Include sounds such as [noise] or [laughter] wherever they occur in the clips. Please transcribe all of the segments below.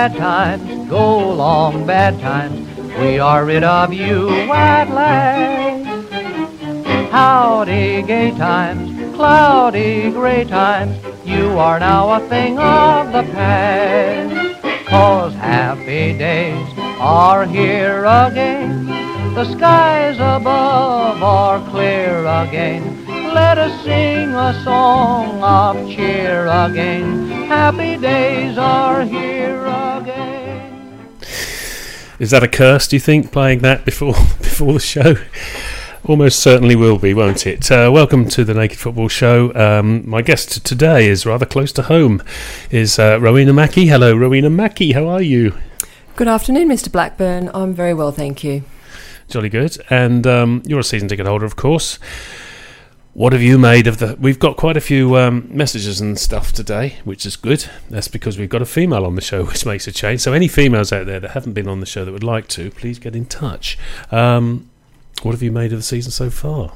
bad times, go long bad times. We are rid of you at last. Howdy, gay times, cloudy, gray times. You are now a thing of the past. Cause happy days are here again. The skies above are clear again. Let us sing a song of cheer again. Happy days are here again. Is that a curse? Do you think playing that before [laughs] before the show? Almost certainly will be, won't it? Uh, welcome to the Naked Football Show. Um, my guest today is rather close to home. Is uh, Rowena Mackie? Hello, Rowena Mackie. How are you? Good afternoon, Mr. Blackburn. I'm very well, thank you. Jolly good. And um, you're a season ticket holder, of course. What have you made of the? We've got quite a few um, messages and stuff today, which is good. That's because we've got a female on the show, [laughs] which makes a change. So, any females out there that haven't been on the show that would like to, please get in touch. Um, what have you made of the season so far?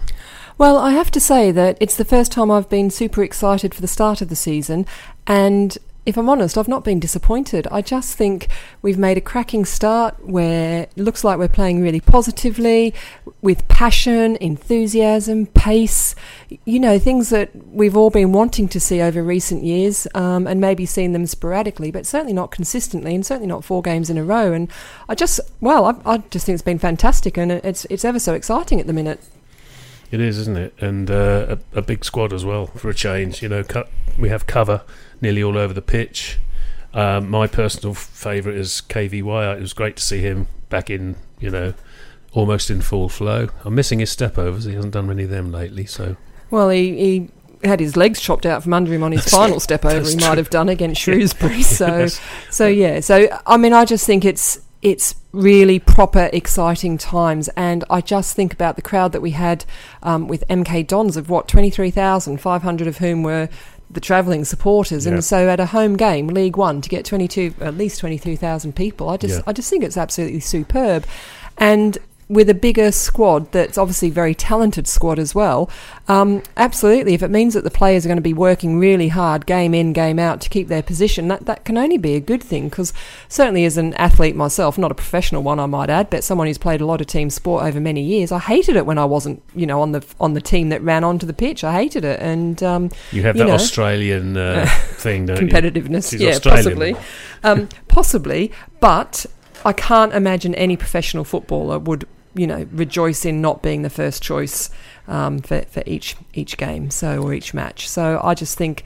Well, I have to say that it's the first time I've been super excited for the start of the season, and if I'm honest, I've not been disappointed. I just think we've made a cracking start where it looks like we're playing really positively, with passion, enthusiasm, pace, you know, things that we've all been wanting to see over recent years um, and maybe seen them sporadically, but certainly not consistently and certainly not four games in a row. And I just, well, I, I just think it's been fantastic and it's, it's ever so exciting at the minute. It is, isn't it? And uh, a, a, big squad as well for a change. You know, we have cover nearly all over the pitch. Um, my personal favourite is KVY. It was great to see him back in, you know, almost in full flow. I'm missing his step overs. He hasn't done many of them lately. So, well, he, he had his legs chopped out from under him on his final step over. He might have done against Shrewsbury. So, [laughs] yes. so yeah. So I mean, I just think it's it's really proper, exciting times. And I just think about the crowd that we had um, with MK Dons of what, 23,500 of whom were the travelling supporters. And so at a home game, League One, to get 22, at least 22,000 people, I just, I just think it's absolutely superb. And with a bigger squad that's obviously very talented squad as well. Um, absolutely, if it means that the players are going to be working really hard, game in, game out, to keep their position, that, that can only be a good thing. Because certainly, as an athlete myself, not a professional one, I might add, but someone who's played a lot of team sport over many years, I hated it when I wasn't, you know, on the on the team that ran onto the pitch. I hated it, and um, you have you that know, Australian uh, [laughs] thing, competitiveness, yeah, possibly, um, possibly, but I can't imagine any professional footballer would, you know, rejoice in not being the first choice um, for, for each each game, so or each match. So I just think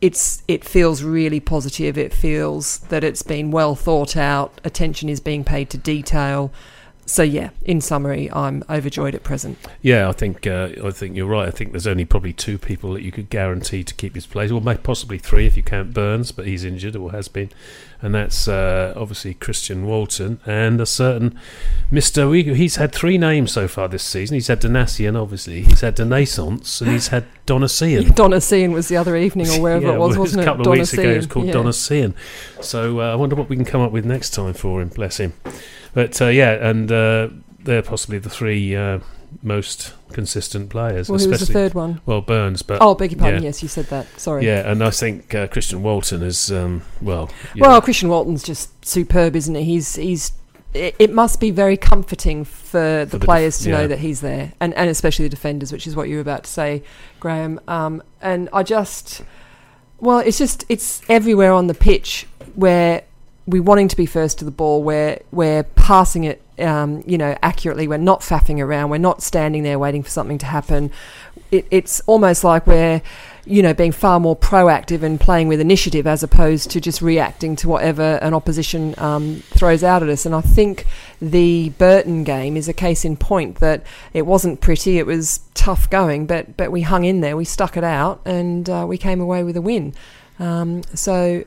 it's it feels really positive. It feels that it's been well thought out. Attention is being paid to detail so yeah, in summary, I'm overjoyed at present. Yeah, I think uh, I think you're right. I think there's only probably two people that you could guarantee to keep his place, or maybe possibly three if you count Burns, but he's injured or has been, and that's uh, obviously Christian Walton and a certain Mister. He's had three names so far this season. He's had Donacien, obviously. He's had Denaissance, and he's had Donacien. [laughs] Donacien was the other evening or wherever [laughs] yeah, it was, wasn't it? A couple it? of weeks ago, it was called yeah. Donacien. So uh, I wonder what we can come up with next time for him. Bless him. But uh, yeah, and uh, they're possibly the three uh, most consistent players. Well, who was the third one? Well, Burns, but oh, beg your pardon. Yeah. Yes, you said that. Sorry. Yeah, and I think uh, Christian Walton is um, well. Well, know. Christian Walton's just superb, isn't he? He's he's. It, must be very comforting for the, for the players def- to yeah. know that he's there, and, and especially the defenders, which is what you were about to say, Graham. Um, and I just, well, it's just it's everywhere on the pitch where we're wanting to be first to the ball. We're we're passing it, um, you know, accurately. We're not faffing around. We're not standing there waiting for something to happen. It, it's almost like we're, you know, being far more proactive and playing with initiative as opposed to just reacting to whatever an opposition um, throws out at us. And I think the Burton game is a case in point that it wasn't pretty. It was tough going, but but we hung in there. We stuck it out, and uh, we came away with a win. Um, so.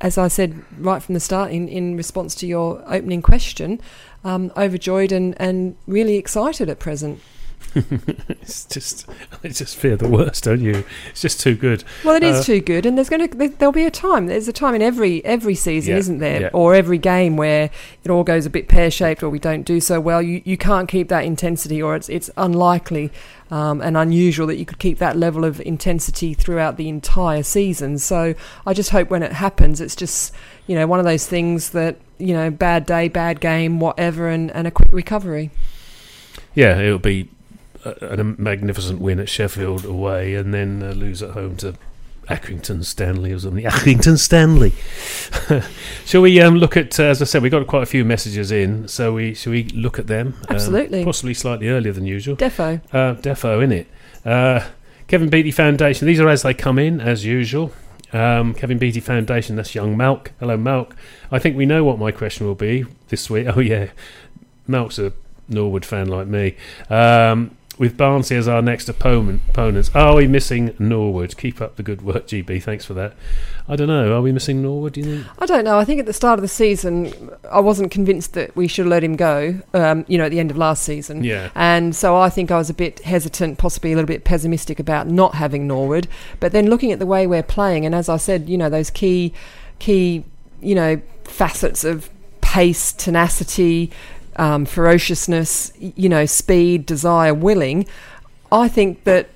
As I said right from the start, in, in response to your opening question, um, overjoyed and, and really excited at present. [laughs] it's just, I just fear the worst, don't you? It's just too good. Well, it is uh, too good, and there's going to there'll be a time. There's a time in every every season, yeah, isn't there, yeah. or every game where it all goes a bit pear shaped, or we don't do so well. You you can't keep that intensity, or it's it's unlikely um, and unusual that you could keep that level of intensity throughout the entire season. So I just hope when it happens, it's just you know one of those things that you know bad day, bad game, whatever, and, and a quick recovery. Yeah, it'll be a, a magnificent win at Sheffield away, and then uh, lose at home to Accrington Stanley or something. Accrington Stanley. [laughs] shall we um, look at? Uh, as I said, we got quite a few messages in, so we shall we look at them? Um, Absolutely. Um, possibly slightly earlier than usual. Defo. Uh, defo, in it. Uh, Kevin Beattie Foundation. These are as they come in, as usual. Um, Kevin Beattie Foundation. That's young Malk. Hello, Malk. I think we know what my question will be this week. [laughs] Oh yeah, Malk's a Norwood fan like me. Um, with Barnsley as our next opponent. Opponents. Are we missing Norwood? Keep up the good work, GB. Thanks for that. I don't know. Are we missing Norwood? Do you think? I don't know. I think at the start of the season, I wasn't convinced that we should let him go. Um, you know, at the end of last season. Yeah. And so I think I was a bit hesitant, possibly a little bit pessimistic about not having Norwood. But then looking at the way we're playing, and as I said, you know, those key, key, you know, facets of pace, tenacity, um, ferociousness, you know, speed, desire, willing. I think that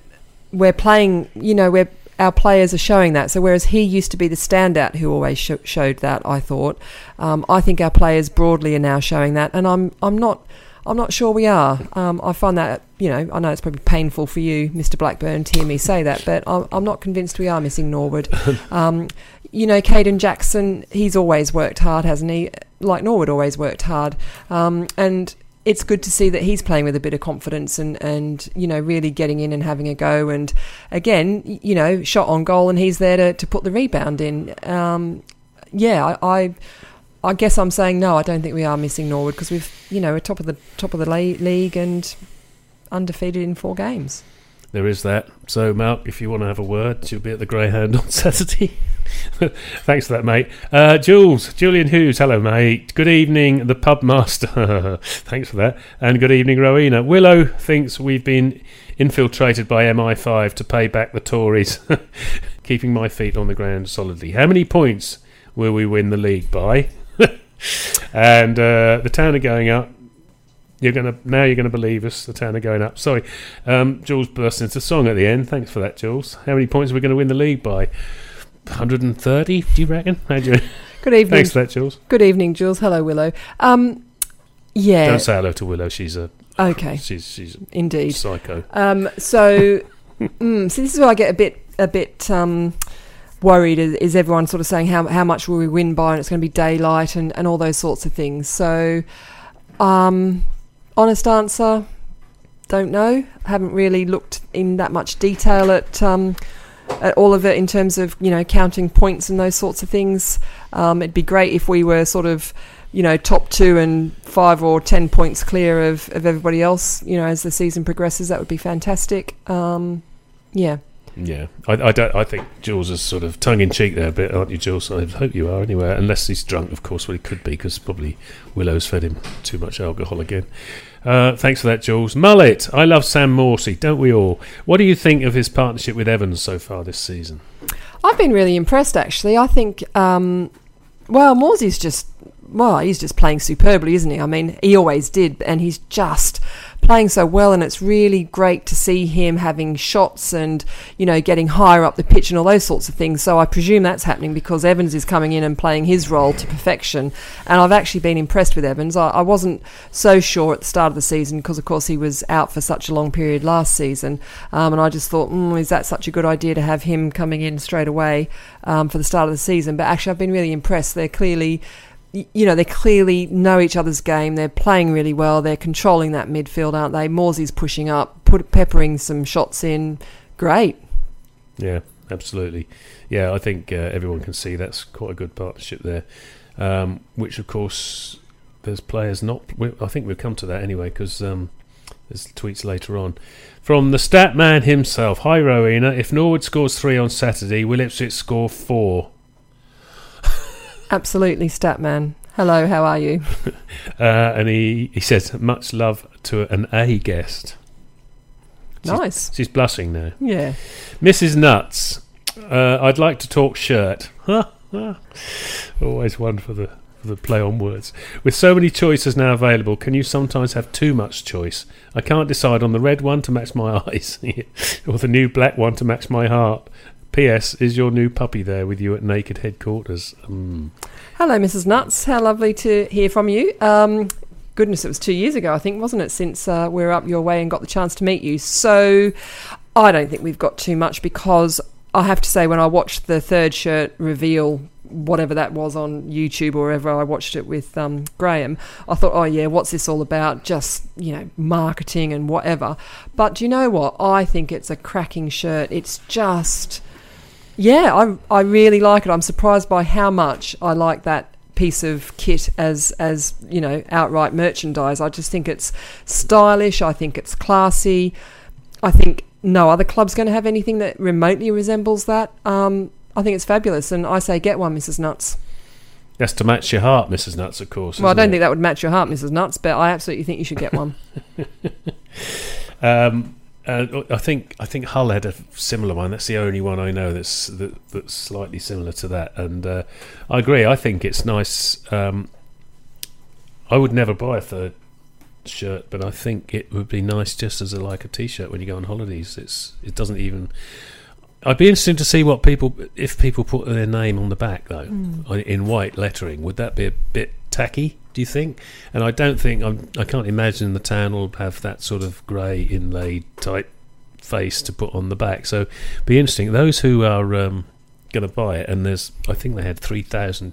we're playing, you know, we're our players are showing that. So whereas he used to be the standout who always sh- showed that, I thought, um, I think our players broadly are now showing that, and I'm I'm not. I'm not sure we are. Um, I find that, you know, I know it's probably painful for you, Mr. Blackburn, to hear me say that, but I'm, I'm not convinced we are missing Norwood. [laughs] Um, you know, Kayden Jackson, he's always worked hard, hasn't he? Like Norwood always worked hard. Um, and it's good to see that he's playing with a bit of confidence and, and you know really getting in and having a go and again you know shot on goal and he's there to, to put the rebound in um, yeah I, I, I guess I'm saying no I don't think we are missing Norwood because we've you know we're top of the top of the league and undefeated in four games there is that. So, Mark, if you want to have a word, you'll be at the Greyhound on [laughs] Saturday. [laughs] Thanks for that, mate. Uh, Jules, Julian Hughes, hello, mate. Good evening, the pub master. [laughs] Thanks for that. And good evening, Rowena. Willow thinks we've been infiltrated by MI5 to pay back the Tories, [laughs] keeping my feet on the ground solidly. How many points will we win the league by? and uh, the town are going up. You're gonna now. You're gonna believe us. The town are going up. Sorry, um, Jules burst into song at the end. Thanks for that, Jules. How many points are we going to win the league by? 130? Do you reckon? How do you? Good evening. Thanks for that, Jules. Good evening, Jules. Hello, Willow. Um, yeah. Don't say hello to Willow. She's a okay. She's she's indeed psycho. Um, so, [laughs] mm, so this is where I get a bit a bit um, worried. Is, is, everyone sort of saying how how much will we win by, and it's going to be daylight and and all those sorts of things. So, um, honest answer, don't know. Haven't really looked in that much detail at um, at all of it in terms of you know counting points and those sorts of things. Um, it'd be great if we were sort of you know top two and five or ten points clear of, of everybody else. You know as the season progresses, that would be fantastic. Um, yeah. Yeah, I, I, don't. I think Jules is sort of tongue in cheek there a bit, aren't you, Jules? I hope you are anyway. Unless he's drunk, of course. Well, he could be because probably Willow's fed him too much alcohol again. Uh, thanks for that, Jules. Mullet, I love Sam Morsy, don't we all? What do you think of his partnership with Evans so far this season? I've been really impressed, actually. I think, um, well, Morsy's just, well, he's just playing superbly, isn't he? I mean, he always did, and he's just playing so well, and it's really great to see him having shots and you know getting higher up the pitch and all those sorts of things. So I presume that's happening because Evans is coming in and playing his role to perfection. And I've actually been impressed with Evans. I, I wasn't so sure at the start of the season because, of course, he was out for such a long period last season, um, and I just thought, mm, is that such a good idea to have him coming in straight away um, for the start of the season? But actually, I've been really impressed. They're clearly you know, they clearly know each other's game. They're playing really well. They're controlling that midfield, aren't they? Morsy's pushing up, put, peppering some shots in. Great. Yeah, absolutely. Yeah, I think uh, everyone can see that's quite a good partnership there. Um, which, of course, there's players not. I think we'll come to that anyway because um, there's tweets later on. From the stat man himself. Hi, Rowena. If Norwood scores three on Saturday, will Ipswich score four? Absolutely, Statman. Hello, how are you? [laughs] uh, and he, he says, much love to an A guest. She's, Nice. She's blushing now. Yeah. Mrs. Nuts, uh, I'd like to talk shirt. Always one for the for the play on words. With so many choices now available, can you sometimes have too much choice? I can't decide on the red one to match my [laughs] eyes, or the new black one to match my heart. P.S. Is your new puppy there with you at Naked Headquarters? Mm. Hello, Mrs. Nuts. How lovely to hear from you. Um, goodness, it was two years ago, I think, wasn't it, since uh, we were up your way and got the chance to meet you. So I don't think we've got too much because I have to say, when I watched the third shirt reveal, whatever that was on YouTube or wherever I watched it with um, Graham, I thought, oh yeah, what's this all about? Just you know, marketing and whatever. But do you know what? I think it's a cracking shirt. It's just, yeah, I I really like it. I'm surprised by how much I like that piece of kit as as you know outright merchandise. I just think it's stylish. I think it's classy. I think no other club's going to have anything that remotely resembles that. Um, I think it's fabulous, and I say get one, Mrs. Nuts. That's to match your heart, Mrs. Nuts, of course. Well, I don't it? think that would match your heart, Mrs. Nuts, but I absolutely think you should get one. [laughs] um, uh, I think I think Hull had a similar one. That's the only one I know that's that, that's slightly similar to that. And uh, I agree. I think it's nice. Um, I would never buy a third shirt, but I think it would be nice just as a like a t-shirt when you go on holidays. It's it doesn't even. I'd be interested to see what people if people put their name on the back though Mm. in white lettering. Would that be a bit tacky? Do you think? And I don't think I'm, I can't imagine the town will have that sort of grey inlaid type face to put on the back. So be interesting. Those who are um, going to buy it, and there's I think they had three thousand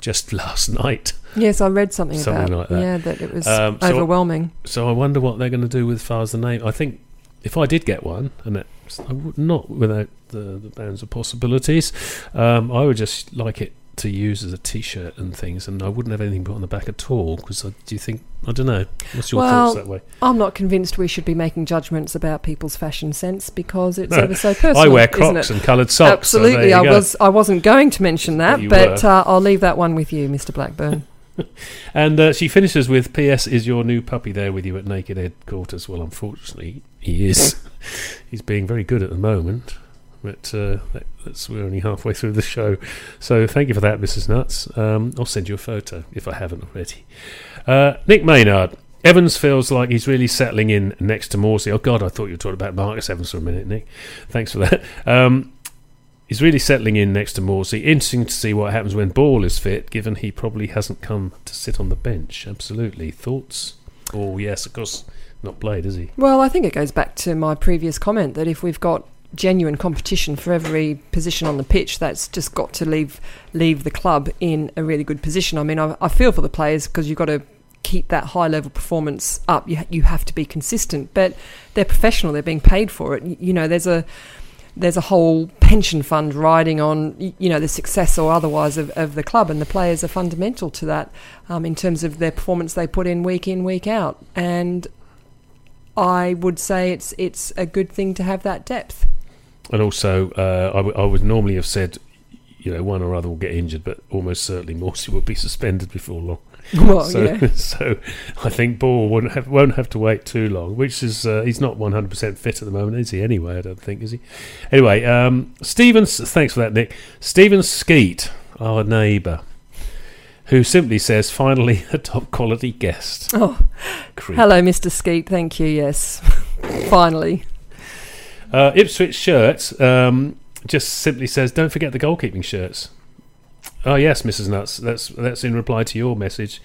just [laughs] last night. yes, I read something, Something about like that. yeah that it was Um, so- overwhelming. So I wonder what they're going to do with far as the name. I think if I did get one, and it's not without the, the bounds of possibilities, um, I would just like it to use as a T-shirt and things, and I wouldn't have anything put on the back at all. Because I do you think? I don't know. What's your Well, thoughts that way? I'm not convinced we should be making judgments about people's fashion sense because it's No, ever so personal. I wear Crocs and coloured socks. Absolutely, you I go. was. I wasn't going to mention that, you but uh, I'll leave that one with you, Mr. Blackburn. [laughs] [laughs] And uh, she finishes with, "P.S. Is your new puppy there with you at Naked Headquarters?" Well, unfortunately, he is. [laughs] He's being very good at the moment, but uh, that, that's we're only halfway through the show. So thank you for that, Mrs. Nuts. Um, I'll send you a photo if I haven't already. Uh, Nick Maynard. Evans feels like he's really settling in next to Morsy. Oh God, I thought you were talking about Marcus Evans for a minute, Nick. Thanks for that. Um, he's really settling in next to Morsy. Interesting to see what happens when Ball is fit, given he probably hasn't come to sit on the bench. Absolutely. Thoughts? Oh yes, of course, not played, is he? Well, I think it goes back to my previous comment that if we've got genuine competition for every position on the pitch, that's just got to leave leave the club in a really good position. I mean, I, I feel for the players because you've got to keep that high level performance up. You you have to be consistent, but they're professional. They're being paid for it. You, know, there's a there's a whole pension fund riding on you know the success or otherwise of, of the club, and the players are fundamental to that um, in terms of their performance they put in week in week out. And I would say it's it's a good thing to have that depth. And also, uh, I, w- I would normally have said, you know, one or other will get injured, but almost certainly Morsy [laughs] will be suspended before long. [laughs] Well, so, yeah. [laughs] so I think Ball won't have won't have to wait too long. Which is uh, he's not one hundred percent fit at the moment, is he? Anyway, I don't think is he. Anyway, um, Stevens, thanks for that, Nick. Stephen Skeet, our neighbour, who simply says, "Finally, a top quality guest." Oh, Creep. hello, Mr. Skeet. Thank you. Yes, finally. Uh, Ipswich shirts um, just simply says, "Don't forget the goalkeeping shirts." Oh yes, Mrs. Nuts. That's that's in reply to your message.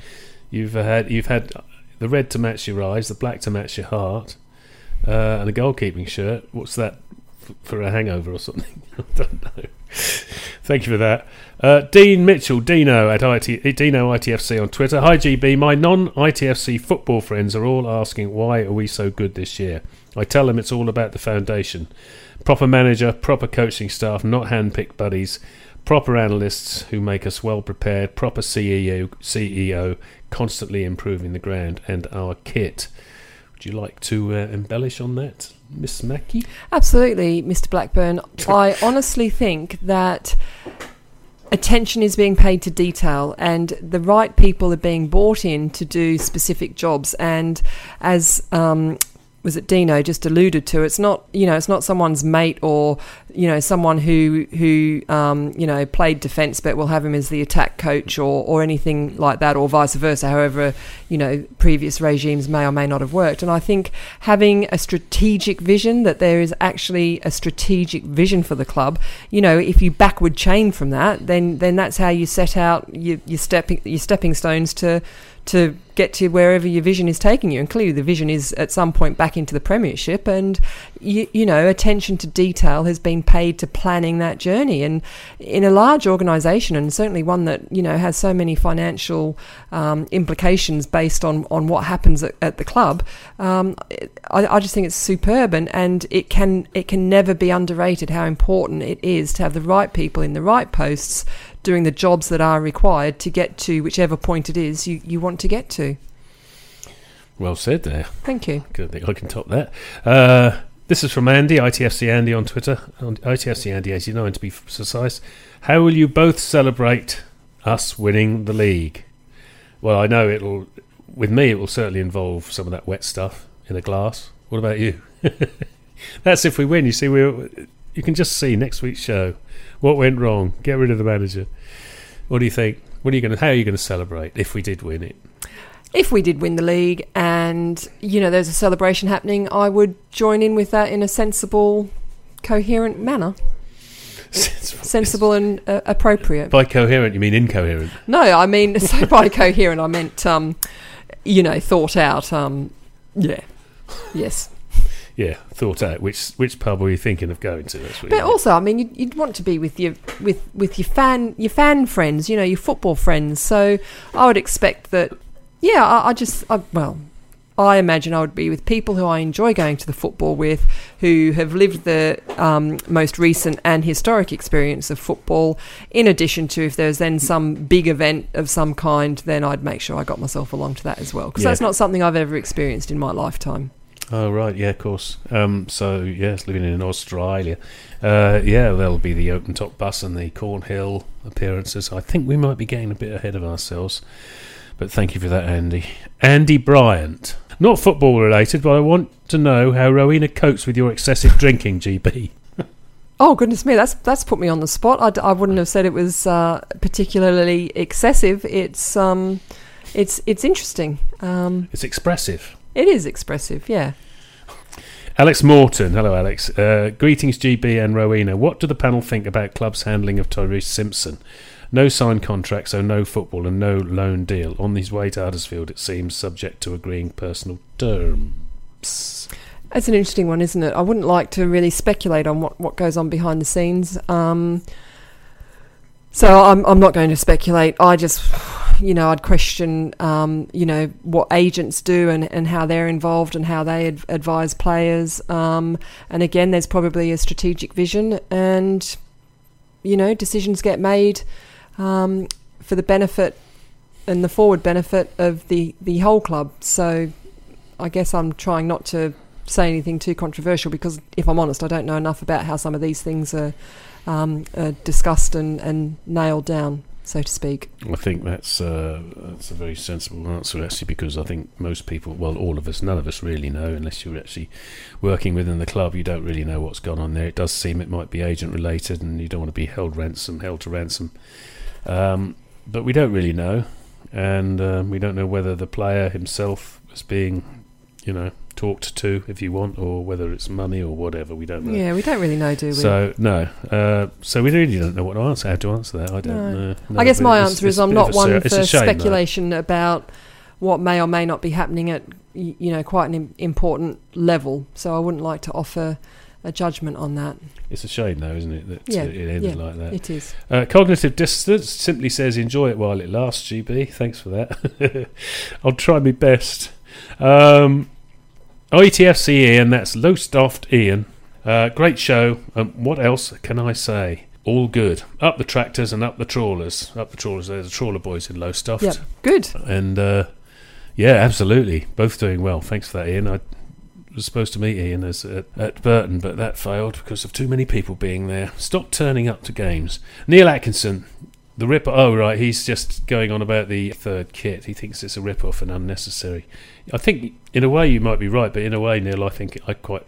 You've had you've had the red to match your eyes, the black to match your heart, uh, and a goalkeeping shirt. What's that for a hangover or something? [laughs] I don't know. Thank you for that. Uh, Dean Mitchell, Dino at IT, Dino ITFC on Twitter. Hi GB, my non-ITFC football friends are all asking why are we so good this year. I tell them it's all about the foundation, proper manager, proper coaching staff, not hand-picked buddies, proper analysts who make us well prepared, proper CEO, CEO, constantly improving the ground and our kit. Would you like to uh, embellish on that, Miss Mackie? Absolutely, Mr. Blackburn. [laughs] I honestly think that attention is being paid to detail and the right people are being brought in to do specific jobs. And as um, was it Dino just alluded to? It's not you know it's not someone's mate or you know someone who who um, you know played defence but will have him as the attack coach or or anything like that or vice versa. However, you know previous regimes may or may not have worked. And I think having a strategic vision that there is actually a strategic vision for the club. You know, if you backward chain from that, then then that's how you set out your, your stepping your stepping stones to to get to wherever your vision is taking you. And clearly, the vision is at some point back into the Premiership. And, you, you know, attention to detail has been paid to planning that journey. And in a large organisation, and certainly one that, you know, has so many financial um, implications based on, on what happens at, at the club, um, I, I, just think it's superb. And, and it, can, it can never be underrated how important it is to have the right people in the right posts doing the jobs that are required to get to whichever point it is you, you want to get to. Well said there. Thank you. Good think I can top that. Uh, this is from Andy, ITFC Andy on Twitter, on ITFC Andy 89 to be precise. How will you both celebrate us winning the league? Well, I know it'll, with me, it will certainly involve some of that wet stuff in a glass. What about you? [laughs] That's if we win. You see, we you can just see next week's show what went wrong? Get rid of the manager. What do you think? What are you going to? How are you going to celebrate if we did win it? If we did win the league, and you know, there's a celebration happening, I would join in with that in a sensible, coherent manner. Sensible, sensible and uh, appropriate. By coherent, you mean incoherent? No, I mean [laughs] so by coherent, I meant um, you know, thought out. Um, yeah, yes yeah, thought out which which pub were you thinking of going to? That's but also, I mean, you'd, you'd, want to be with your with with your fan your fan friends, you know, your football friends. So I would expect that. Yeah, I, I just I, well, I imagine I would be with people who I enjoy going to the football with, who have lived the um, most recent and historic experience of football. In addition to if there's then some big event of some kind, then I'd make sure I got myself along to that as well, because yeah. that's not something I've ever experienced in my lifetime. Oh right, yeah, of course. Um, so yes, living in Australia, uh, yeah, there'll be the open top bus and the Cornhill appearances. I think we might be getting a bit ahead of ourselves, but thank you for that, Andy. Andy Bryant, not football related, but I want to know how Rowena copes with your excessive [laughs] drinking, GB. [laughs] Oh goodness me, that's that's put me on the spot. I wouldn't have said it was uh, particularly excessive. It's um, it's it's interesting. Um, it's expressive. It is expressive, yeah. Alex Morton, hello Alex. Uh, greetings GB and Rowena. What do the panel think about club's handling of Tyreece Simpson? No signed contract, so no football and no loan deal. On his way to Huddersfield, it seems subject to agreeing personal terms. That's an interesting one, isn't it? I wouldn't like to really speculate on what, what goes on behind the scenes. Um, so I'm, I'm not going to speculate. I just you know, I'd question, um, you know, what agents do and, and how they're involved and how they ad- advise players. Um, and again, there's probably a strategic vision and, you know, decisions get made um, for the benefit and the forward benefit of the, the whole club. So I guess I'm trying not to say anything too controversial because, if I'm honest, I don't know enough about how some of these things are, um, are discussed and, and nailed down so to speak. I think that's uh, that's a very sensible answer, actually, because I think most people, well, all of us, none of us really know, unless you're actually working within the club, you don't really know what's gone on there. It does seem it might be agent related, and you don't want to be held ransom, held to ransom. Um, but we don't really know, and um, we don't know whether the player himself is being, you know, talked to if you want, or whether it's money or whatever. We don't know. Yeah, we don't really know, do we? So no, uh, so we really don't know what to answer. How to answer that? I don't no. know. I guess my answer is I'm not one for speculation though. about what may or may not be happening at you know quite an important level. So I wouldn't like to offer a judgment on that. It's a shame, though, isn't it, that yeah, it ended yeah, like that? It is. Uh, cognitive dissonance simply says, "Enjoy it while it lasts." GB, thanks for that. [laughs] I'll try my best. Um, ITFC Ian, that's Lowestoft Ian. Uh, great show. Um, what else can I say? All good. Up the tractors and up the trawlers. Up the trawlers. There's the trawler boys in Lowestoft. Yeah, good. And uh, yeah, absolutely. Both doing well. Thanks for that, Ian. I was supposed to meet Ian as, at, at Burton, but that failed because of too many people being there. Stop turning up to games. Neil Atkinson, The ripper. Oh, right. He's just going on about the third kit. He thinks it's a rip off and unnecessary. I think, in a way, you might be right, but in a way, Neil, I think I quite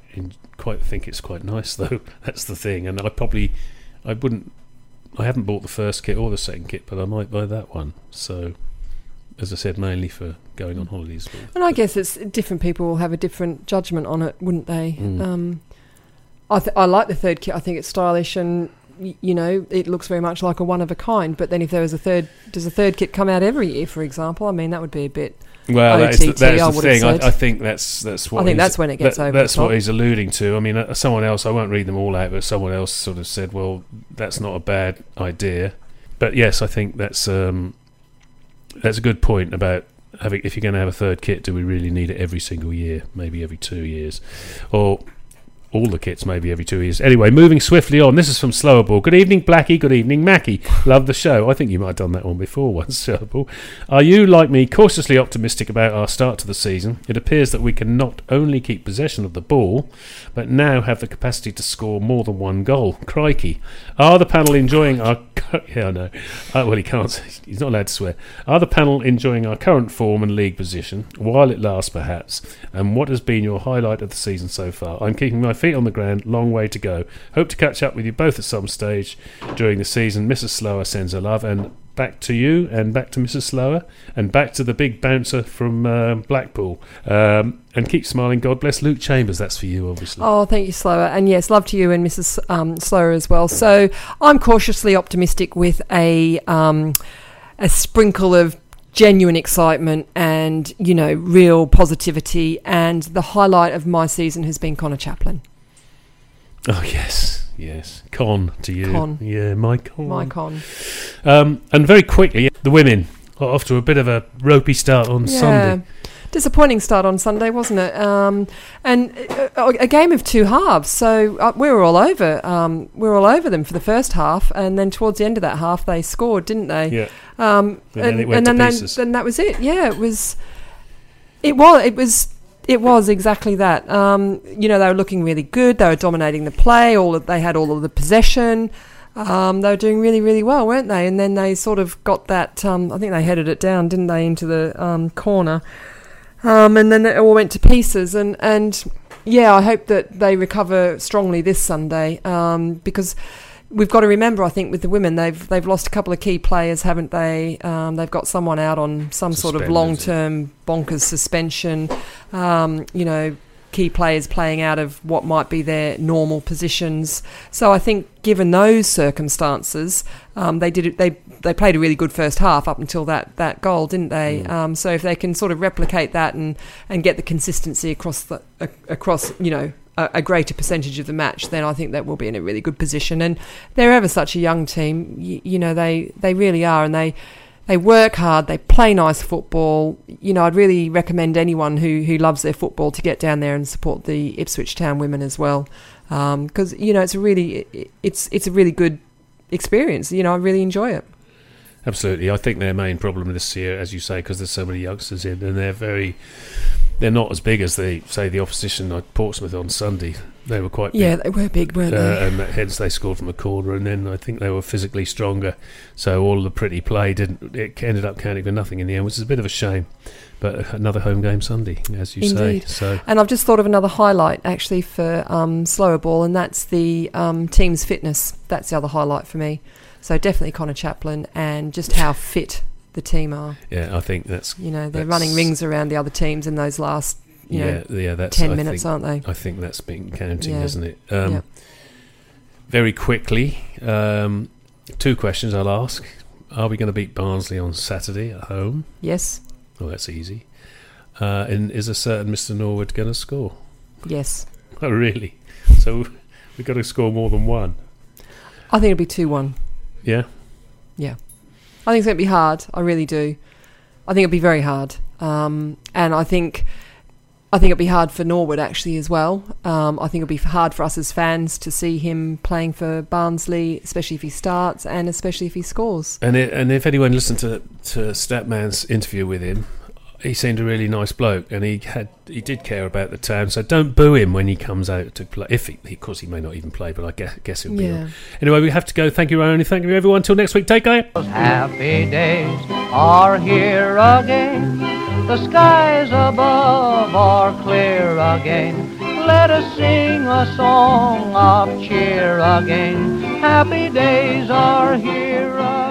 quite think it's quite nice [laughs] though. That's the thing, and I probably I wouldn't. I haven't bought the first kit or the second kit, but I might buy that one. So, as I said, mainly for going on holidays. And I guess it's different people will have a different judgment on it, wouldn't they? Mm. Um, I th- I like the third kit. I think it's stylish and you know, it looks very much like a one of a kind. But then if there was a third, does a third kit come out every year, for example? I mean, that would be a bit. Well, that is the, that is the thing. I, I, think that's that's what I think that's when it gets that, over. That's what he's alluding to. I mean, uh, someone else. I won't read them all out, but someone else sort of said, "Well, that's not a bad idea." But yes, I think that's um, that's a good point about having. If you're going to have a third kit, do we really need it every single year? Maybe every two years, or all the kits maybe every two years. Anyway, moving swiftly on. This is from Slowerball. Good evening, Blackie. Good evening, Mackie. Love the show. I think you might have done that one before [laughs] once, Slowerball. Are you, like me, cautiously optimistic about our start to the season? It appears that we can not only keep possession of the ball, but now have the capacity to score more than one goal. Crikey. Are the panel enjoying our... [laughs] yeah, I know. Uh, well, he can't. [laughs] He's not allowed to swear. Are the panel enjoying our current form and league position, while it lasts perhaps? And what has been your highlight of the season so far? I'm keeping my feet on the ground, long way to go. Hope to catch up with you both at some stage during the season. Mrs. Slower sends her love, and back to you, and back to Mrs. Slower, and back to the big bouncer from uh, Blackpool. Um, and keep smiling. God bless Luke Chambers. That's for you, obviously. Oh, thank you, Slower. And yes, love to you and Mrs. Um, Slower as well. So I'm cautiously optimistic with a um, a sprinkle of genuine excitement and you know real positivity. And the highlight of my season has been Conor Chaplin. Oh yes, yes. Con to you. Con. Yeah, my con. My con. Um, and very quickly, the women got off to a bit of a ropey start on yeah. Sunday. Disappointing start on Sunday, wasn't it? Um, and a, a, game of two halves. So uh, we were all over. Um, we were all over them for the first half, and then towards the end of that half, they scored, didn't they? Yeah. Um, and, and, then, and then, then, that was it. Yeah, it was. It was. It was it was exactly that. Um, you know, they were looking really good. They were dominating the play. All of, they had all of the possession. Um, they were doing really, really well, weren't they? And then they sort of got that. Um, I think they headed it down, didn't they, into the um, corner. Um, and then it all went to pieces. And and yeah, I hope that they recover strongly this Sunday um, because we've got to remember, I think, with the women, they've they've lost a couple of key players, haven't they? Um, they've got someone out on some Suspended. sort of long term bonkers suspension. Um, you know, key players playing out of what might be their normal positions. So I think, given those circumstances, um, they did it. They they played a really good first half up until that, that goal, didn't they? Mm. Um, so if they can sort of replicate that and, and get the consistency across the across you know a, a, greater percentage of the match, then I think that will be in a really good position. And they're ever such a young team, you, you know, they, they really are, and they they work hard, they play nice football. You know, I'd really recommend anyone who, who loves their football to get down there and support the Ipswich Town women as well, because um, you know it's a really it's it's a really good experience. You know, I really enjoy it. Absolutely, I think their main problem this year, as you say, because there's so many youngsters in, and they're very they're not as big as the say the opposition like Portsmouth on Sunday. They were quite yeah, they were big, weren't uh, they? And hence they scored from a corner, and then I think they were physically stronger. So all the pretty play didn't. It ended up counting for nothing in the end, which is a bit of a shame. But another home game Sunday, as you Indeed. say. So and I've just thought of another highlight actually for um, slower ball, and that's the um, team's fitness. That's the other highlight for me. So definitely Conor Chaplin and just how fit the team are. Yeah, I think that's you know they're running rings around the other teams in those last yeah know, yeah that's ten I minutes, think, aren't they? I think that's been counting, yeah. hasn't it? Um, yeah. Very quickly, um, two questions I'll ask: Are we going to beat Barnsley on Saturday at home? Yes. Oh, that's easy. Uh, and is a certain Mr. Norwood going to score? Yes. [laughs] Oh, really? So we've got to score more than one. I think it'll be two one. Yeah. Yeah. I think it's going to be hard. I really do. I think it'll be very hard. Um, and I think I think it'd be hard for Norwood actually as well. Um, I think it'd be hard for us as fans to see him playing for Barnsley, especially if he starts and especially if he scores. And it, and if anyone listened to to Statman's interview with him, he seemed a really nice bloke, and he had he did care about the town. So don't boo him when he comes out to play. If he, of course, he may not even play, but I guess, guess he'll be. Yeah. On. Anyway, we have to go. Thank you, Ryan. Thank you, everyone. Until next week. Take care. Happy days are here again. The skies above are clear again. Let us sing a song of cheer again. Happy days are here again.